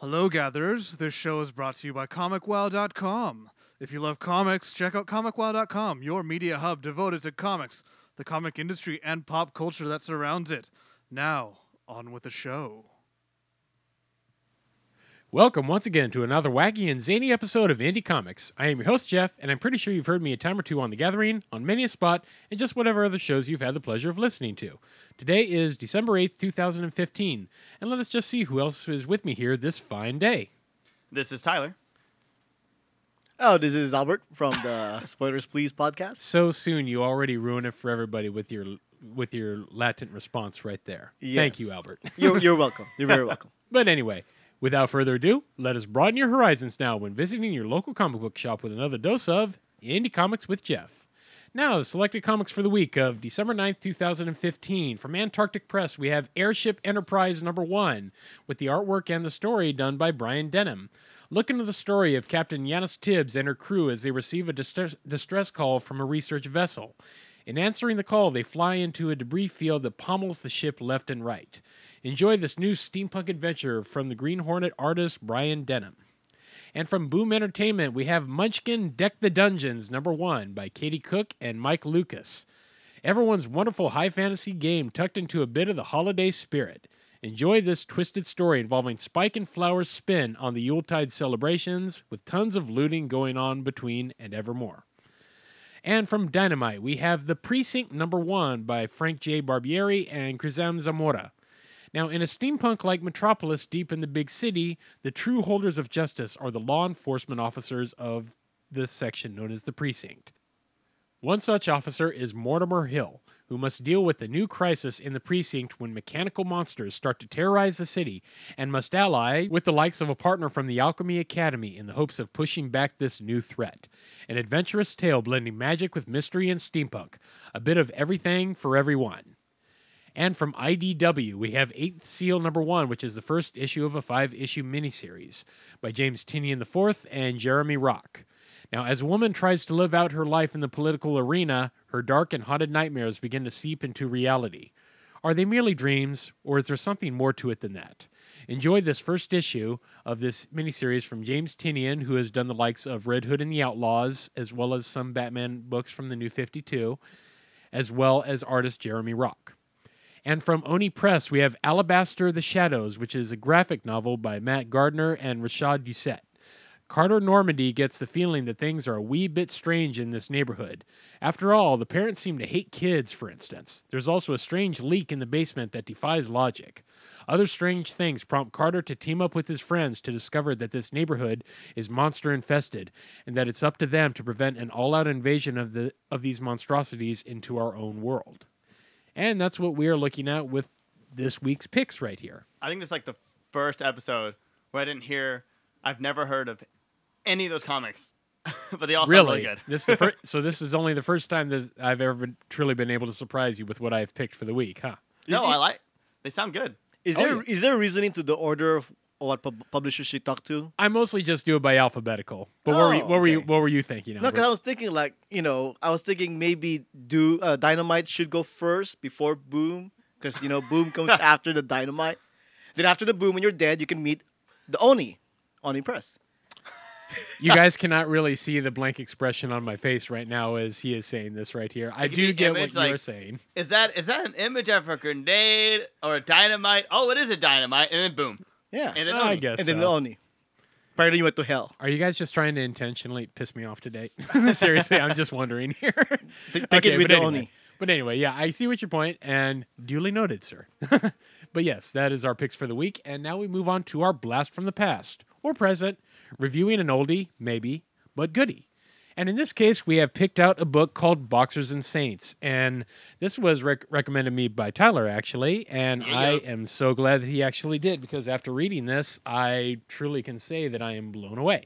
Hello, gatherers. This show is brought to you by ComicWow.com. If you love comics, check out ComicWow.com, your media hub devoted to comics, the comic industry, and pop culture that surrounds it. Now, on with the show. Welcome once again to another wacky and zany episode of Indie Comics. I am your host, Jeff, and I'm pretty sure you've heard me a time or two on The Gathering, on many a spot, and just whatever other shows you've had the pleasure of listening to. Today is December 8th, 2015, and let us just see who else is with me here this fine day. This is Tyler. Oh, this is Albert from the Spoilers Please podcast. So soon you already ruin it for everybody with your with your latent response right there. Thank you, Albert. You're, you're welcome. You're very welcome. But anyway, without further ado, let us broaden your horizons now when visiting your local comic book shop with another dose of Indie Comics with Jeff. Now, the selected comics for the week of December 9th, 2015. From Antarctic Press, we have Airship Enterprise number one, with the artwork and the story done by Brian Denham. Look into the story of Captain Yanis Tibbs and her crew as they receive a distress, distress call from a research vessel. In answering the call, they fly into a debris field that pommels the ship left and right. Enjoy this new steampunk adventure from the Green Hornet artist Brian Denham. And from Boom Entertainment, we have Munchkin Deck the Dungeons number one by Katie Cook and Mike Lucas. Everyone's wonderful high fantasy game tucked into a bit of the holiday spirit. Enjoy this twisted story involving Spyke and Flower's spin on the Yuletide celebrations, with tons of looting going on between and evermore. And from Dynamite, we have The Precinct Number One by Frank J. Barbiere and Krizam Zamora. Now, in a steampunk like metropolis deep in the big city, the true holders of justice are the law enforcement officers of this section known as the precinct. One such officer is Mortimer Hill, who must deal with the new crisis in the precinct when mechanical monsters start to terrorize the city and must ally with the likes of a partner from the Alchemy Academy in the hopes of pushing back this new threat. An adventurous tale blending magic with mystery and steampunk, a bit of everything for everyone. And from IDW, we have Eighth Seal number one, which is the first issue of a five issue miniseries by James Tynion IV and Jeremy Rock. Now, as a woman tries to live out her life in the political arena, her dark and haunted nightmares begin to seep into reality. Are they merely dreams, or is there something more to it than that? Enjoy this first issue of this miniseries from James Tynion, who has done the likes of Red Hood and the Outlaws, as well as some Batman books from the New 52, as well as artist Jeremy Rock. And from Oni Press, we have Alabaster the Shadows, which is a graphic novel by Matt Gardner and Rashad Doucette. Carter Normandy gets the feeling that things are a wee bit strange in this neighborhood. After all, the parents seem to hate kids, for instance. There's also a strange leak in the basement that defies logic. Other strange things prompt Carter to team up with his friends to discover that this neighborhood is monster infested and that it's up to them to prevent an all-out invasion of the of these monstrosities into our own world. And that's what we are looking at with this week's picks right here. I think this is like the first episode where I didn't hear, I've never heard of any of those comics, but they all sound really good. this is the fir- so this is only the first time that I've ever been, truly been able to surprise you with what I've picked for the week, huh? no, I like. They sound good. Is Oh, there is there reasoning to the order of what pub- publishers you talk to? I mostly just do it by alphabetical. But what were you, Oh, what were you what were you thinking? No, because I was thinking like you know I was thinking maybe do uh, Dynamite should go first before Boom because you know Boom comes after the Dynamite. Then after the Boom, when you're dead, you can meet the Oni, Oni Press. you guys cannot really see the blank expression on my face right now as he is saying this right here. I do an get what image, you're like- saying. Is that is that an image of a grenade or a dynamite? Oh, it is a dynamite, and then boom, Yeah, and then I Oni. guess. and then so. the Oni. Apparently, you went to hell. Are you guys just trying to intentionally piss me off today? Seriously, I'm just wondering here. Take, take it with but the anyway, Oni. But anyway, yeah, I see what your point, and duly noted, sir. but yes, that is our picks for the week, and now we move on to our blast from the past or present, reviewing an oldie, maybe, but goodie. And in this case, we have picked out a book called Boxers and Saints, and this was rec- recommended me by Tyler actually, and Yeah, I yeah. am so glad that he actually did because after reading this, I truly can say that I am blown away.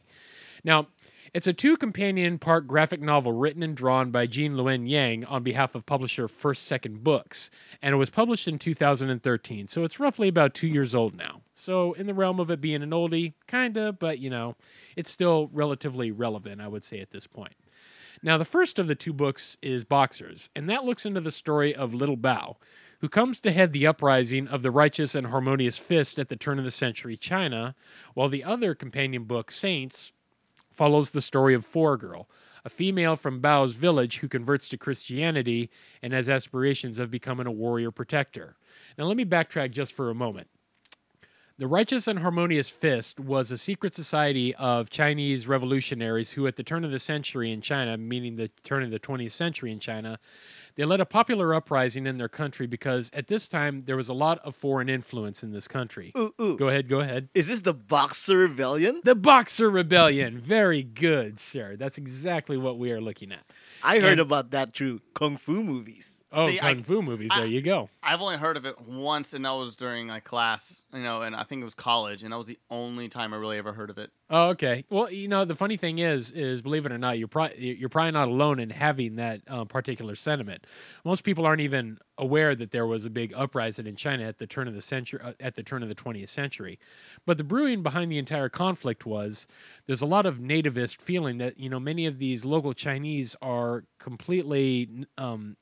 Now, it's a two companion part graphic novel written and drawn by Gene Luen Yang on behalf of publisher First Second Books, and it was published in 2013, so it's roughly about two years old now. So, in the realm of it being an oldie, kinda, but you know, it's still relatively relevant, I would say, at this point. Now, the first of the two books is Boxers, and that looks into the story of Little Bao, who comes to head the uprising of the righteous and harmonious fist at the turn of the century China, while the other companion book, Saints, follows the story of Four Girl, a female from Bao's village who converts to Christianity and has aspirations of becoming a warrior protector. Now, let me backtrack just for a moment. The Righteous and Harmonious Fist was a secret society of Chinese revolutionaries who, at the turn of the century in China, meaning the turn of the 20th century in China, they led a popular uprising in their country because at this time there was a lot of foreign influence in this country. Ooh, ooh. Go ahead, go ahead. Is this the Boxer Rebellion? The Boxer Rebellion. Very good, sir. That's exactly what we are looking at. I heard And- about that through kung fu movies. Oh, See, I- kung fu movies. I- there you go. I've only heard of it once, and that was during like class, you know, and I think it was college, and that was the only time I really ever heard of it. Oh, okay. Well, you know, the funny thing is, is believe it or not, you're probably you're probably not alone in having that uh, particular sentiment. Most people aren't even aware that there was a big uprising in China at the turn of the century, uh, at the turn of the 20th century. But the brewing behind the entire conflict was there's a lot of nativist feeling that you know many of these local Chinese are completely. Um,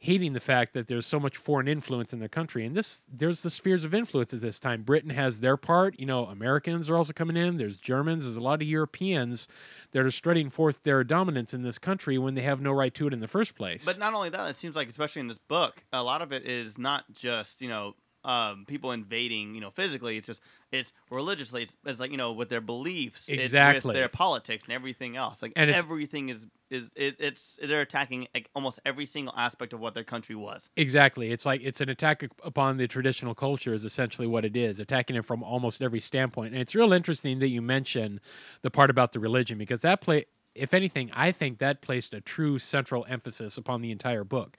hating the fact that there's so much foreign influence in their country. And this there's the spheres of influence at this time. Britain has their part. You know americans are also coming in. There's germans. There's a lot of europeans that are strutting forth their dominance in this country when they have no right to it in the first place. But not only that, it seems like, especially in this book, a lot of it is not just you know um, people invading, you know, physically. It's just it's religiously. It's, it's like you know with their beliefs, it's Exactly. with their politics and everything else. Like And everything is is it, it's they're attacking like, almost every single aspect of what their country was. Exactly. It's like it's an attack upon the traditional culture is essentially what it is, attacking it from almost every standpoint. And it's real interesting that you mention the part about the religion because that play if anything, I think that placed a true central emphasis upon the entire book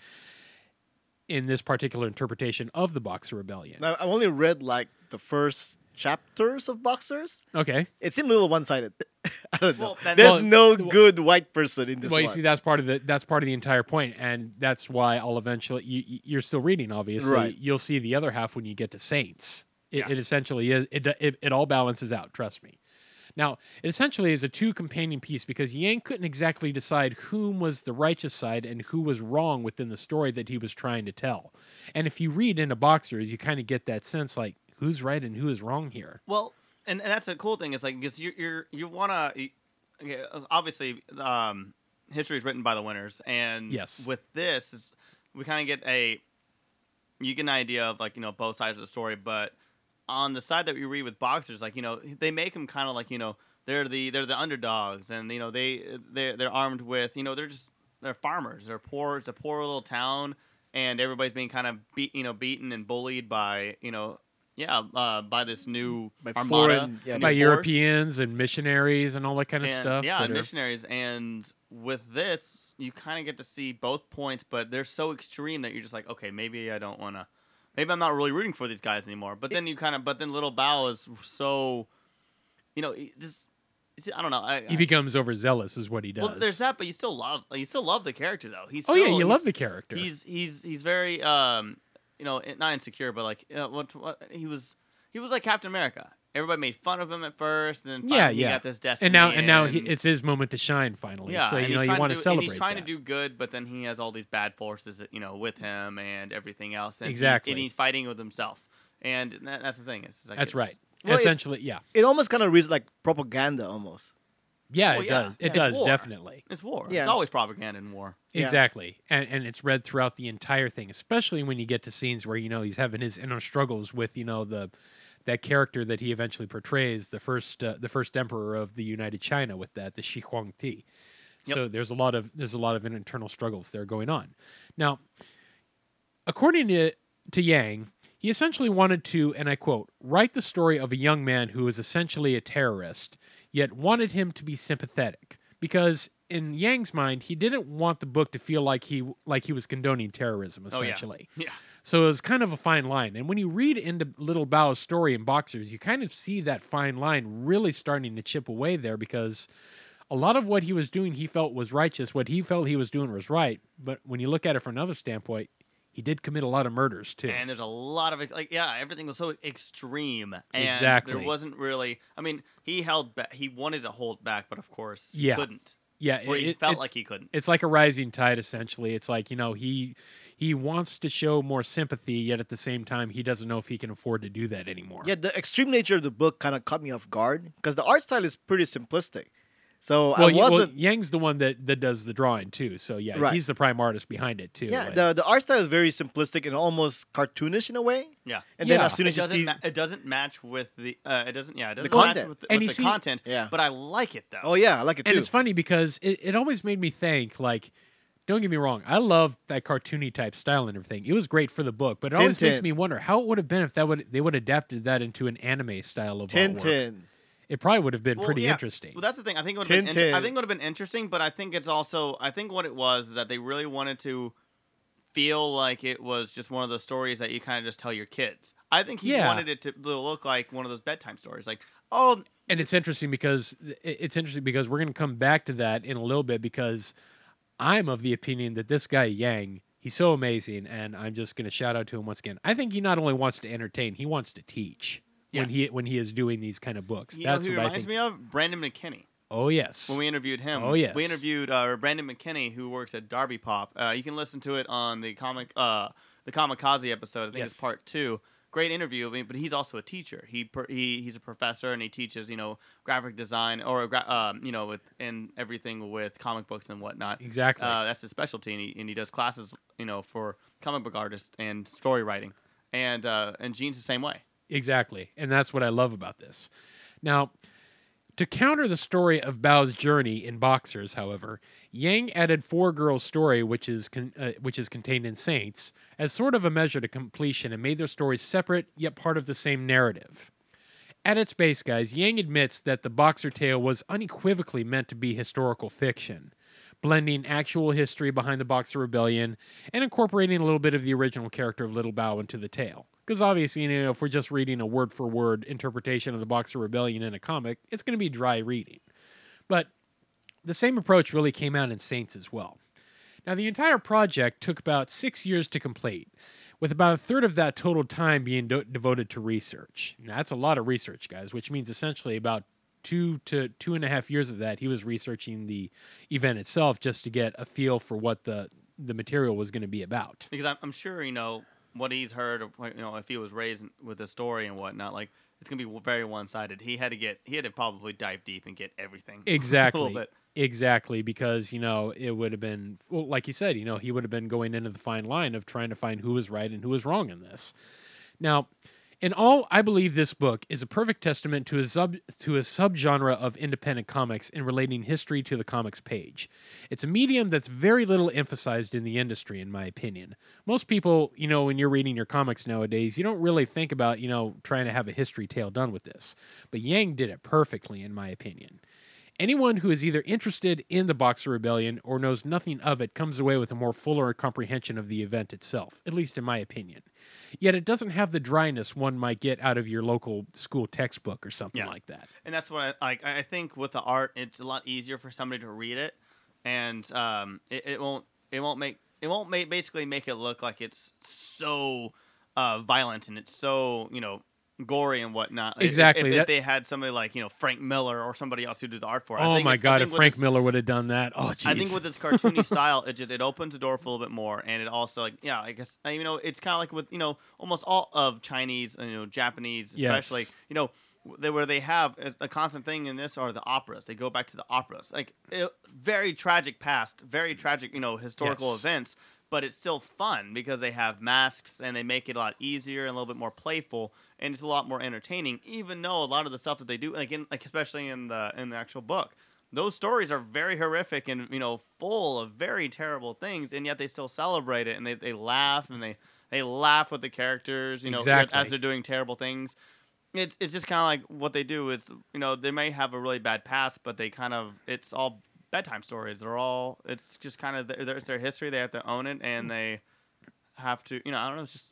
in this particular interpretation of the Boxer Rebellion. Now, I've only read like the first chapters of Boxers. Okay. It seemed a little one-sided. I don't know. Well, There's Well, no well- good white person in this well, you one. see, that's part of the that's part of the entire point, and that's why I'll eventually. You, you- you're still reading, obviously. Right. You'll see the other half when you get to Saints. It, Yeah. it essentially is. It, it it all balances out. Trust me. Now, it essentially is a two companion piece because Yang couldn't exactly decide whom was the righteous side and who was wrong within the story that he was trying to tell. And if you read in into Boxers, you kind of get that sense like who's right and who is wrong here. Well, and, and that's the cool thing is like because you you're you wanna okay, obviously um, history is written by the winners, and Yes. with this we kind of get a you get an idea of like you know both sides of the story, but on the side that we read with boxers, like you know they make them kind of like you know they're the they're the underdogs, and you know they they they're armed with you know they're just they're farmers, they're poor, it's a poor little town, and everybody's being kind of beat you know beaten and bullied by you know. Yeah, uh, by this new By armada, foreign- yeah, new By force. Europeans and missionaries and all that kind of And- stuff. Yeah, that are- missionaries. And with this, you kind of get to see both points, but they're so extreme that you're just like, okay, maybe I don't want to. Maybe I'm not really rooting for these guys anymore. But then you kind of, but then Little Bao is so, you know, he just. see, I don't know. I, he becomes overzealous, is what he does. well, there's that, but you still love, you still love the character though. He's Oh yeah, you love the character. He's he's he's very um, you know, not insecure, but like uh, what, what he was he was like Captain America. Everybody made fun of him at first, and then Yeah, finally he yeah. got this destiny. and now and now he, it's his moment to shine finally. yeah, so you know you want to do- celebrate And he's trying that. to do good, but then he has all these bad forces, that, you know, with him and everything else. And he's- Exactly. and he's fighting with himself, and that, that's the thing. It's like That's it's- right. Well, it- Essentially, yeah, it almost kind of reads like propaganda almost. yeah, Well, it yeah, does. yeah, It does war. definitely. It's war. Yeah. It's always propaganda in war. Yeah. Exactly, and and it's read throughout the entire thing, especially when you get to scenes where you know he's having his inner struggles with you know the that character that he eventually portrays, the first uh, the first emperor of the United China, with that the Shi Huangdi. Yep. So there's a lot of there's a lot of internal struggles there going on. Now, according to to Yang, he essentially wanted to, and I quote, write the story of a young man who is essentially a terrorist, yet wanted him to be sympathetic. Because in Yang's mind, he didn't want the book to feel like he like he was condoning terrorism, Oh, yeah. essentially. Yeah. So it was kind of a fine line. And when you read into Little Bao's story in Boxers, you kind of see that fine line really starting to chip away there because a lot of what he was doing he felt was righteous. What he felt he was doing was right. But when you look at it from another standpoint, he did commit a lot of murders too. And there's a lot of like yeah, everything was so extreme, and Exactly. there wasn't really. I mean, he held back. He wanted to hold back, but of course, he Yeah. couldn't. yeah, Or he it- felt like he couldn't. it's like a rising tide essentially. It's like, you know, he he wants to show more sympathy, yet at the same time, he doesn't know if he can afford to do that anymore. Yeah, the extreme nature of the book kind of caught me off guard because the art style is pretty simplistic. So Well, I y- well, wasn't. Yang's the one that, that does the drawing too. So yeah, Right. he's the prime artist behind it too. yeah, Like, the the art style is very simplistic and almost cartoonish in a way. Yeah. And then Yeah. as soon it as you see, ma- it doesn't match with the uh, it doesn't yeah it doesn't content. match with, the- And with you the see- content Yeah. but I like it though oh yeah, I like it Too. and it's funny because it, it always made me think like don't get me wrong i love that cartoony type style and everything it was great for the book but it always makes me wonder how it would have been if that would they would have adapted that into an anime style of artwork. Tintin. it probably would have been Well, pretty yeah. interesting Well, that's the thing. I think it would have been. Inter- I think it would have been interesting, but I think it's also. I think what it was is that they really wanted to feel like it was just one of those stories that you kind of just tell your kids. I think he Yeah. wanted it to look like one of those bedtime stories, like oh, and it's interesting because it's interesting because we're going to come back to that in a little bit because i'm of the opinion that this guy yang he's so amazing and i'm just going to shout out to him once again i think he not only wants to entertain he wants to teach when he when he is doing these kind of books you that's know who he what reminds me of Brandon McKinney. oh yes When we interviewed him, Oh, yes. we interviewed uh, Brandon McKinney, who works at Darby Pop. Uh, you can listen to it on the comic, uh, the Kamikaze episode. I think Yes. it's part two. Great interview. I mean, but he's also a teacher. He per, he he's a professor and he teaches you know graphic design or gra- um, you know with and everything with comic books and whatnot. exactly Uh, that's his specialty, and he, and he does classes you know for comic book artists and story writing. And uh, and Gene's the same way. Exactly. And that's what I love about this. Now, to counter the story of Bao's journey in Boxers, however, Yang added Four Girls' story, which is con- uh, which is contained in Saints, as sort of a measure to completion and made their stories separate yet part of the same narrative. At its base, guys, Yang admits that the Boxer tale was unequivocally meant to be historical fiction, blending actual history behind the Boxer Rebellion and incorporating a little bit of the original character of Little Bao into the tale. Because obviously, you know, if we're just reading a word for word interpretation of the Boxer Rebellion in a comic, it's going to be dry reading. But the same approach really came out in Saints as well. Now, the entire project took about six years to complete, with about a third of that total time being do- devoted to research. Now, that's a lot of research, guys, which means essentially about two to two and a half years of that he was researching the event itself just to get a feel for what the the material was going to be about. because I'm, I'm sure you know what he's heard of you know if he was raised with a story and whatnot like it's gonna be very one-sided he had to get he had to probably dive deep and get everything Exactly. Exactly, because you know it would have been well, like you said, you know he would have been going into the fine line of trying to find who was right and who was wrong in this. Now, in all, I believe this book is a perfect testament to a sub to a subgenre of independent comics in relating history to the comics page. It's a medium that's very little emphasized in the industry, in my opinion. Most people, you know, when you're reading your comics nowadays, you don't really think about, you know, trying to have a history tale done with this. But Yang did it perfectly, in my opinion. Anyone who is either interested in the Boxer Rebellion or knows nothing of it comes away with a more fuller comprehension of the event itself, at least in my opinion. Yet it doesn't have the dryness one might get out of your local school textbook or something Yeah. like that. and that's what I like I think with the art it's a lot easier for somebody to read it and um it, it won't it won't make it won't make basically make it look like it's so uh violent and it's so you know gory and whatnot Exactly, if, if that- they had somebody like you know frank miller or somebody else who did the art for it I oh think my god, if Frank this- Miller would have done that. Oh jeez. I think with its cartoony style, it just it opens the door for a little bit more, and it also like yeah, I guess you know it's kind of like with you know almost all of Chinese, you know Japanese, especially Yes. you know they, where they have a constant thing in this are the operas. They go back to the operas, like it, very tragic past, very tragic you know historical Yes. events, but it's still fun because they have masks and they make it a lot easier and a little bit more playful, and it's a lot more entertaining. Even though a lot of the stuff that they do, like in like especially in the in the actual book those stories are very horrific and you know full of very terrible things and yet they still celebrate it and they, they laugh and they they laugh with the characters you know Exactly. as they're doing terrible things it's it's just kind of like what they do is you know they may have a really bad past but they kind of it's all bedtime stories they're all it's just kind of their, it's their history they have to own it and mm. they have to you know i don't know it's just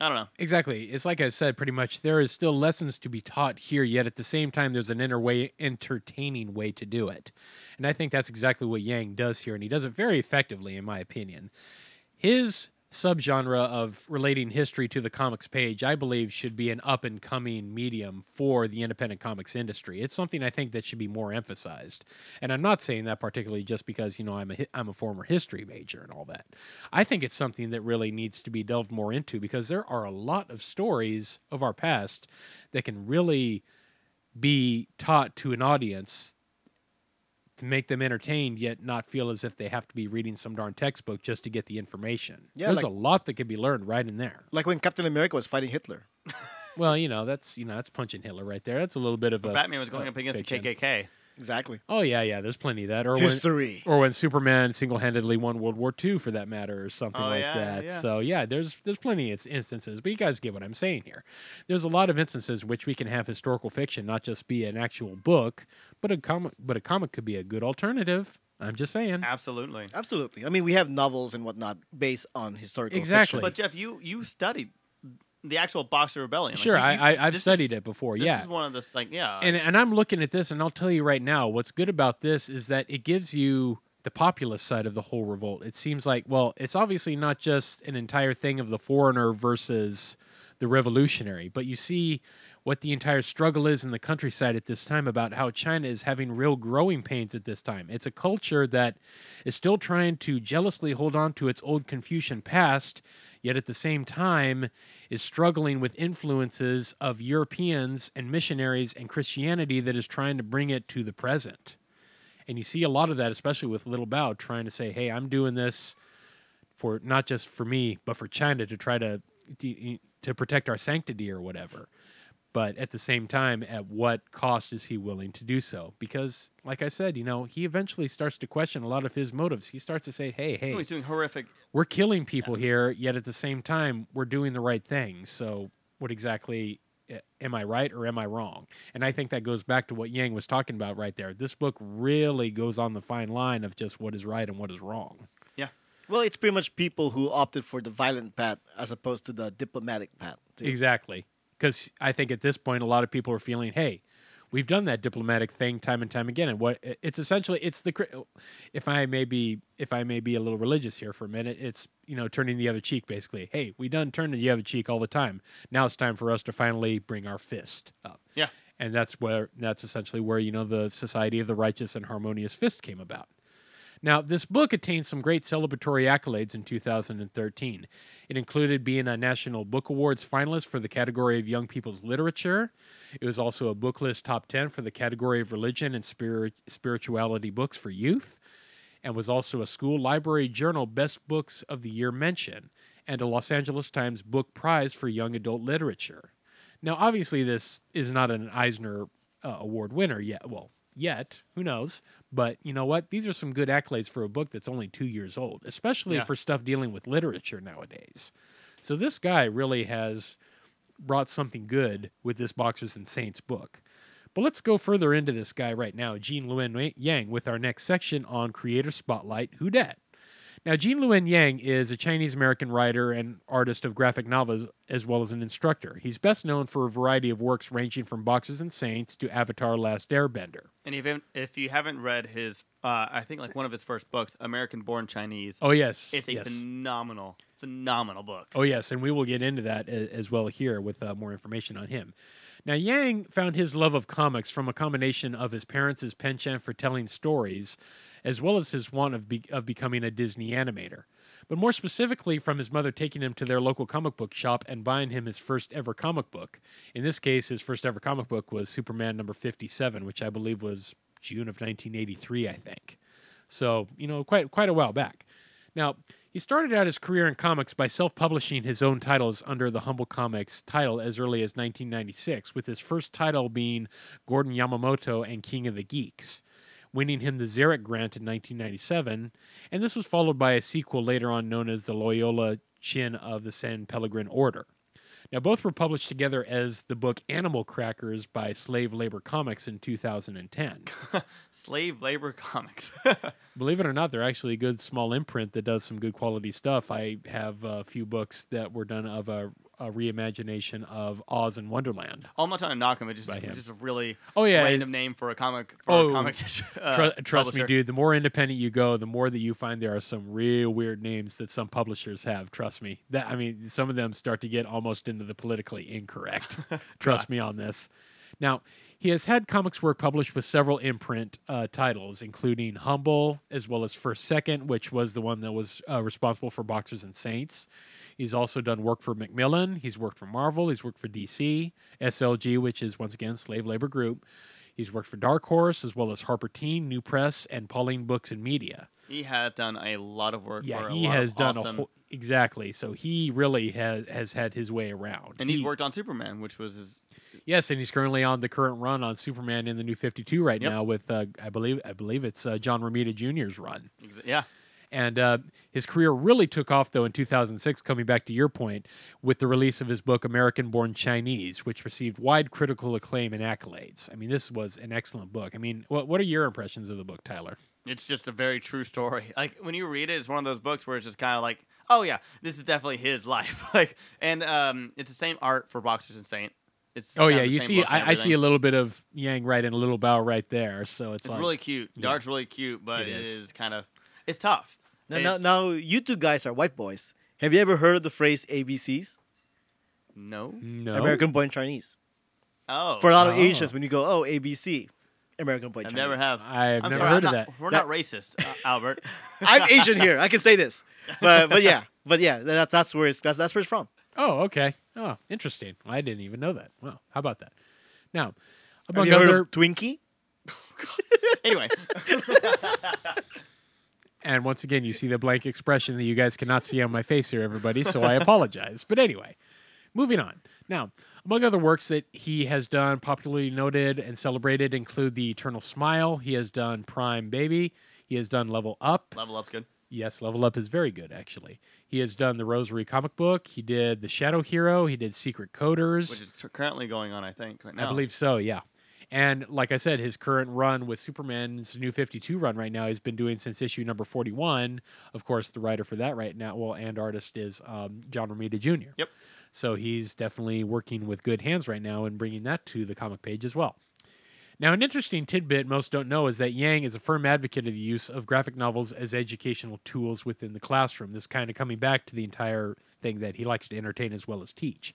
i don't know Exactly. It's like I said, pretty much there is still lessons to be taught here, yet at the same time, there's an inner way, entertaining way to do it. And I think that's exactly what Yang does here, and he does it very effectively, in my opinion. His subgenre of relating history to the comics page, I believe should be an up and coming medium for the independent comics industry. It's something I think that should be more emphasized. And I'm not saying that particularly just because, you know, I'm a I'm a former history major and all that. I think it's something that really needs to be delved more into because there are a lot of stories of our past that can really be taught to an audience to make them entertained yet not feel as if they have to be reading some darn textbook just to get the information. Yeah, There's like- a lot that can be learned right in there. Like when Captain America was fighting Hitler. Well, you know, that's you know, that's punching Hitler right there. That's a little bit of a Batman was going uh, up against fiction. the KKK. Exactly. Oh yeah, yeah, there's plenty of that. Or when History. or when Superman single-handedly won World War II for that matter or something Oh, like yeah, that. yeah. So yeah, there's there's plenty of instances, but you guys get what I'm saying here. There's a lot of instances in which we can have historical fiction not just be an actual book, but a comic but a comic could be a good alternative. I'm just saying. Absolutely. Absolutely. I mean, we have novels and whatnot based on historical Exactly. fiction. But Jeff, you you studied the actual Boxer Rebellion. Like, Sure, you- I, you- I I've studied is, it before. Yeah. This is one of the like yeah. and and I'm looking at this, and I'll tell you right now, what's good about this is that it gives you the populist side of the whole revolt. It seems like, well, it's obviously not just an entire thing of the foreigner versus the revolutionary, but you see what the entire struggle is in the countryside at this time about how China is having real growing pains at this time. It's a culture that is still trying to jealously hold on to its old Confucian past, yet at the same time is struggling with influences of Europeans and missionaries and Christianity that is trying to bring it to the present. And you see a lot of that, especially with Little Bao trying to say, hey, I'm doing this for not just for me, but for China to try to to protect our sanctity or whatever. But at the same time, at what cost is he willing to do so? Because, like I said, you know, he eventually starts to question a lot of his motives. He starts to say, "Hey, hey, he's doing horrific. we're killing people here, yet at the same time, we're doing the right thing. So, what exactly eh, am I right or am I wrong? And I think that goes back to what Yang was talking about right there. This book really goes on the fine line of just what is right and what is wrong. Yeah. Well, it's pretty much people who opted for the violent path as opposed to the diplomatic path. too. Exactly. Because I think at this point, a lot of people are feeling, hey, we've done that diplomatic thing time and time again, and what it's essentially it's the if I may be if I may be a little religious here for a minute, it's you know turning the other cheek basically. Hey, we done turn the other cheek all the time. Now it's time for us to finally bring our fist up. Yeah. and that's where that's essentially where you know the Society of the Righteous and Harmonious Fist came about. Now, this book attained some great celebratory accolades in 2013. It included being a National Book Awards finalist for the category of Young People's Literature. It was also a book list top 10 for the category of Religion and Spirit, Spirituality Books for Youth, and was also a School Library Journal Best Books of the Year mention, and a Los Angeles Times Book Prize for Young Adult Literature. Now, obviously, this is not an Eisner uh, Award winner yet. Well, yet, who knows? But you know what? These are some good accolades for a book that's only two years old, especially Yeah. for stuff dealing with literature nowadays. So this guy really has brought something good with this Boxers and Saints book. But let's go further into this guy right now, Gene Luen Yang, with our next section on Creator Spotlight Who Dat? Now, Gene Luen Yang is a Chinese American writer and artist of graphic novels as well as an instructor. He's best known for a variety of works ranging from Boxers and Saints to Avatar Last Airbender. And if you- if you haven't read his, uh, I think like one of his first books, American Born Chinese, Oh, yes. it's a yes. phenomenal, phenomenal book. Oh, yes, and we will get into that as well here with uh, more information on him. Now, Yang found his love of comics from a combination of his parents' penchant for telling stories, as well as his want of, be- of becoming a Disney animator. But more specifically, from his mother taking him to their local comic book shop and buying him his first ever comic book. In this case, his first ever comic book was Superman number 57, which I believe was June of 1983, I think. So, you know, quite quite a while back. Now, he started out his career in comics by self publishing his own titles under the Humble Comics title as early as 1996, with his first title being Gordon Yamamoto and King of the Geeks, winning him the Xeric Grant in 1997. And this was followed by a sequel later on known as the Loyola Chin of the San Peligran Order. Now, both were published together as the book Animal Crackers by Slave Labor Comics in 2010. Slave labor comics. Believe it or not, they're actually a good small imprint that does some good quality stuff. I have a few books that were done of a a reimagination of Oz and Wonderland. Oh, I'm not trying to knock him. It's just, it's just a really Oh yeah, random name for a comic. For Oh, a comic uh, Tru- trust me, dude. The more independent you go, the more that you find there are some real weird names that some publishers have. Trust me. That I mean, some of them start to get almost into the politically incorrect. trust me on this. Now, he has had comics work published with several imprint uh, titles, including Humble, as well as First Second, which was the one that was uh, responsible for Boxers and Saints. He's also done work for Macmillan. He's worked for Marvel. He's worked for DC, SLG, which is once again Slave Labor Group. He's worked for Dark Horse as well as Harper Teen, New Press, and Pauline Books and Media. He has done a lot of work. Yeah, he has done awesome, a whole exactly. So he really has has had his way around. and he's He- worked on Superman, which was his. Yes, and he's currently on the current run on Superman in the New Fifty Two right Yep. now with uh, I believe I believe it's uh, John Romita Jr.'s run. Yeah, And uh, his career really took off, though, in 2006, coming back to your point, with the release of his book, American Born Chinese, which received wide critical acclaim and accolades. I mean, this was an excellent book. I mean, what, what are your impressions of the book, Tyler? it's just a very true story. Like when you read it, it's one of those books where it's just kind of like, oh yeah, this is definitely his life. like, and um, it's the same art for Boxers and Saint. It's Oh, yeah, you see, I, I see a little bit of Yang right and a little bow right there. So it's, It's like, really cute. The yeah. art's really cute, but It it is. is, kind of it's tough. Now, now, now, you two guys are white boys. Have you ever heard of the phrase ABCs? no. no. American Born Chinese. Oh, For a lot of Oh. Asians, when you go, oh, ABC, American Born I Chinese. never have. I've I'm never sorry, heard I'm of not- that. We're That- not racist, uh, Albert. I'm Asian here. I can say this. But but yeah, but yeah, that's that's where it's that's, that's where it's from. Oh, okay. Oh, interesting. I didn't even know that. Well, how about that? Now, Have among you heard of Twinkie? anyway, And once again, you see the blank expression that you guys cannot see on my face here, everybody, so I apologize. But anyway, moving on. Now, among other works that he has done, popularly noted and celebrated, include The Eternal Smile. He has done Prime Baby. He has done Level Up. level up's good. Yes, Level Up is very good, actually. He has done the Rosary comic book. He did The Shadow Hero. He did Secret Coders. Which is currently going on, I think, right now. I believe so, yeah. And like I said, his current run with Superman's new 52 run right now, he's been doing since issue number 41. Of course, the writer for that right now, well, and artist is um, John Romita Jr. Yep. So he's definitely working with good hands right now and bringing that to the comic page as well. Now, an interesting tidbit most don't know is that Yang is a firm advocate of the use of graphic novels as educational tools within the classroom. This kind of coming back to the entire thing that he likes to entertain as well as teach.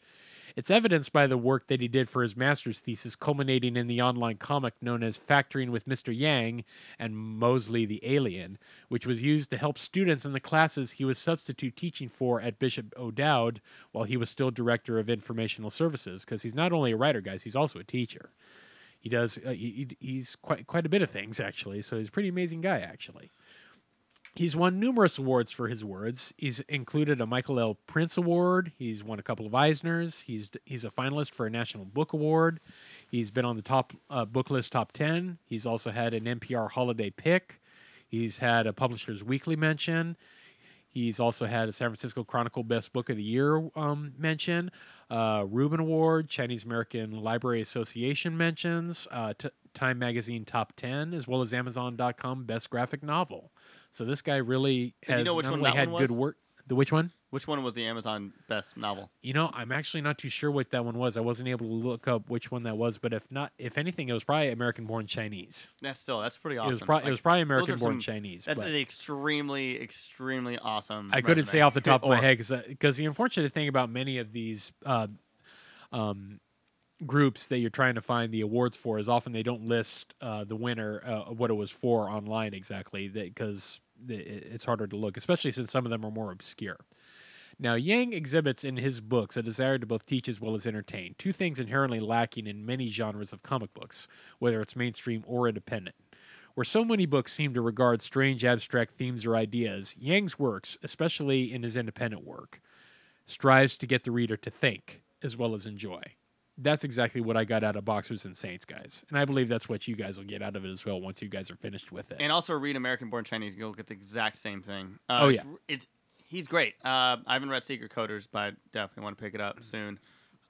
It's evidenced by the work that he did for his master's thesis, culminating in the online comic known as Factoring with Mr. Yang and Mosley the Alien, which was used to help students in the classes he was substitute teaching for at Bishop O'Dowd while he was still director of informational services. Because he's not only a writer, guys, he's also a teacher. He does. Uh, he, he- he's quite quite a bit of things actually. So he's a pretty amazing guy actually. He's won numerous awards for his words. He's included a Michael L. Printz Award. He's won a couple of Eisners. He's he's a finalist for a National Book Award. He's been on the top uh, book list top ten. He's also had an NPR Holiday Pick. He's had a Publishers Weekly mention. He's also had a San Francisco Chronicle Best Book of the Year um, mention, uh, Reuben Award, Chinese American Library Association mentions, uh, t- Time Magazine Top 10, as well as Amazon.com Best Graphic Novel. So this guy really do you has know which not one only that had one good work. The which one? Which one was the Amazon best novel? You know, I'm actually not too sure what that one was. I wasn't able to look up which one that was, but if not, if anything, it was probably American Born Chinese. That's still that's pretty It awesome. was, pro- Like, it was probably those are American Born some- Chinese. That's but- an extremely, extremely awesome. I couldn't say resume. off the top of my Or- head because the unfortunate thing about many of these uh, um, groups that you're trying to find the awards for is often they don't list uh, the winner uh, what it was for online exactly because it's harder to look, especially since some of them are more obscure. Now, Yang exhibits in his books a desire to both teach as well as entertain, two things inherently lacking in many genres of comic books, whether it's mainstream or independent. Where so many books seem to regard strange abstract themes or ideas, Yang's works, especially in his independent work, strives to get the reader to think as well as enjoy. That's exactly what I got out of Boxers and Saints, guys. And I believe that's what you guys will get out of it as well once you guys are finished with it. And also read American Born Chinese. You'll get the exact same thing. Uh, Oh, yeah. it's he's great. Uh, I haven't read Secret Coders, but I definitely want to pick it up soon.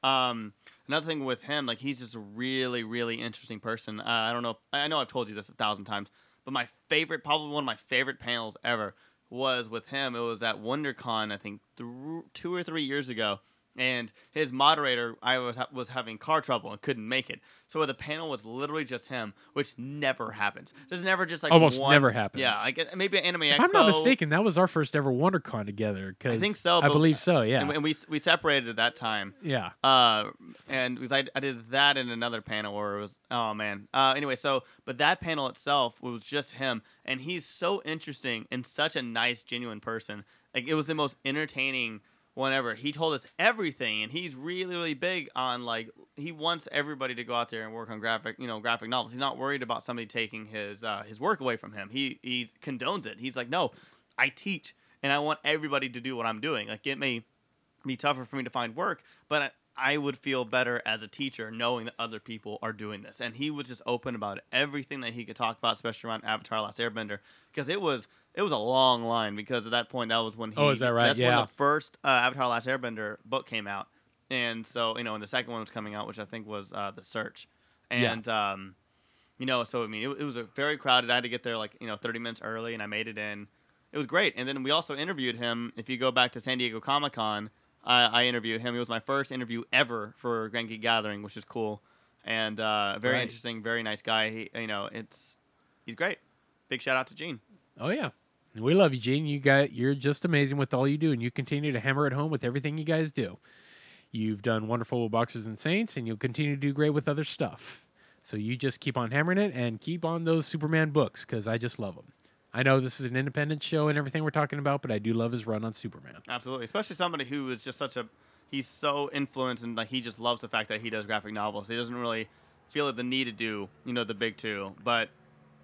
Um, another thing with him, like he's just a really, really interesting person. Uh, I don't know. I know I've told you this a thousand times, but my favorite, probably one of my favorite panels ever, was with him. It was at WonderCon, I think, th- two or three years ago, and his moderator I was ha- was having car trouble and couldn't make it. So the panel was literally just him, which never happens. There's never just like Almost one- never happens. Yeah, I get maybe an Anime If Expo. I'm not mistaken, that was our first ever WonderCon together. I think so, I believe so. Yeah. and, we- and we we separated at that time. yeah. Uh, and because I, I did that in another panel where it was oh man. Uh, anyway, so but that panel itself was just him, and he's so interesting and such a nice, genuine person. Like it was the most entertaining one ever. He told us everything, and he's really, really big on like he wants everybody to go out there and work on graphic, you know, graphic novels. He's not worried about somebody taking his uh, his work away from him. He he condones it. He's like, no, I teach, and I want everybody to do what I'm doing. Like it may be tougher for me to find work, but I, I would feel better as a teacher knowing that other people are doing this. And he was just open about everything that he could talk about, especially around Avatar: Last Airbender, because it was it was a long line. Because at that point, that was when he. Oh, is that right? That's Yeah. when the first uh, Avatar: Last Airbender book came out, and so you know, and the second one was coming out, which I think was uh, the Search, Yeah. and um, you know, so I mean, it, it was a very crowded. I had to get there like you know 30 minutes early, and I made it in. It was great. And then we also interviewed him. If you go back to San Diego Comic Con, I, I interviewed him. It was my first interview ever for Grand Geek Gathering, which is cool, and uh, very Right. interesting, very nice guy. He, you know, it's he's great. Big shout out to Gene. Oh yeah. We love you, Gene. You got you're just amazing with all you do, and you continue to hammer it home with everything you guys do. You've done wonderful with Boxers and Saints, and you'll continue to do great with other stuff. So you just keep on hammering it and keep on those Superman books because I just love them. I know this is an independent show and everything we're talking about, but I do love his run on Superman. Absolutely, especially somebody who is just such a he's so influenced and like he just loves the fact that he does graphic novels. He doesn't really feel the need to do you know the big two, but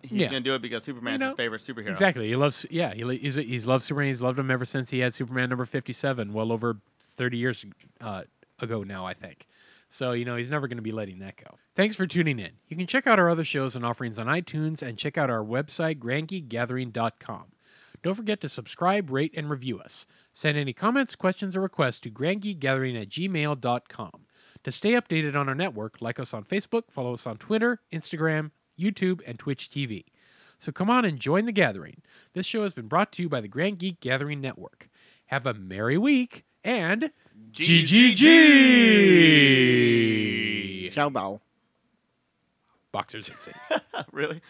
he's Yeah. gonna do it because Superman's know, his favorite superhero. Exactly. He loves. Yeah, he, he's he's loved Superman. He's loved him ever since he had Superman number fifty-seven, well over thirty years uh, ago now, I think. So you know he's never going to be letting that go. Thanks for tuning in. You can check out our other shows and offerings on iTunes and check out our website grandgeekgathering.com. Don't forget to subscribe, rate, and review us. Send any comments, questions, or requests to grandgeekgathering at gmail.com. To stay updated on our network, like us on Facebook, follow us on Twitter, Instagram, YouTube, and Twitch TV. So come on and join the gathering. This show has been brought to you by the Grand Geek Gathering Network. Have a merry week and GGG! Xiao Bao. Boxers and Saints. really?